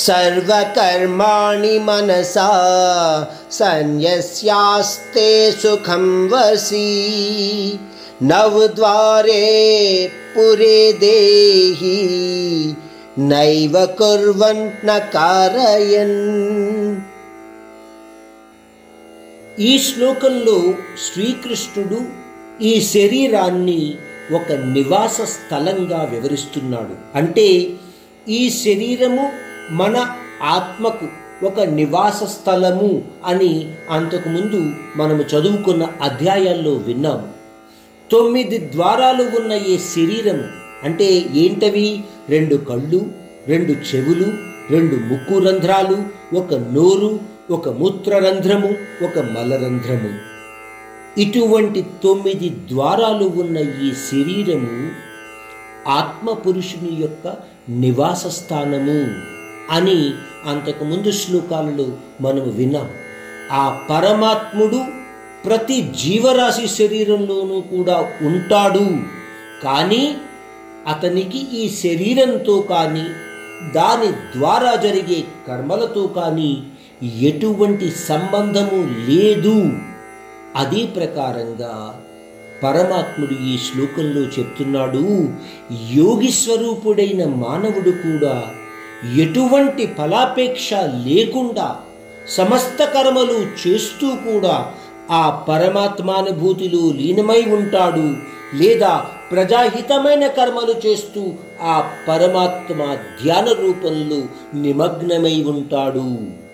सर्वकर्माणि मनसा सन्यस्यास्ते सुखं वसि नवद्वारे पुरे देहि नैव कुर्वन् न कारयन् ఈ శ్లోకంలో శ్రీకృష్ణుడు ఈ శరీరాన్ని ఒక నివాస స్థలంగా వివరిస్తున్నాడు అంటే ఈ శరీరము మన ఆత్మకు ఒక నివాస స్థలము అని అంతకుముందు మనము చదువుకున్న అధ్యాయాల్లో విన్నాము తొమ్మిది ద్వారాలు ఉన్న ఈ శరీరము అంటే ఏంటవి? రెండు కళ్ళు రెండు చెవులు రెండు ముక్కు రంధ్రాలు ఒక నోరు ఒక మూత్రరంధ్రము ఒక మలరంధ్రము. ఇటువంటి తొమ్మిది ద్వారాలు ఉన్న ఈ శరీరము ఆత్మ పురుషుని యొక్క నివాస స్థానము. అని అంతకుముందు శ్లోకాలలో మనము విన్నాం. ఆ పరమాత్ముడు ప్రతి జీవరాశి శరీరంలోనూ కూడా ఉంటాడు. కానీ అతనికి ఈ శరీరంతో కానీ దాని ద్వారా జరిగే కర్మలతో కానీ ఎటువంటి సంబంధము లేదు. అదే ప్రకారంగా పరమాత్ముడు ఈ శ్లోకంలో చెప్తున్నాడు యోగి స్వరూపుడైన మానవుడు కూడా ఎటువంటి ఫలాపేక్ష లేకుండా సమస్త కర్మలు చేస్తూ కూడా ఆ పరమాత్మానుభూతిలో లీనమై ఉంటాడు లేదా ప్రజాహితమైన కర్మలు చేస్తూ ఆ పరమాత్మ ధ్యాన రూపంలో నిమగ్నమై ఉంటాడు.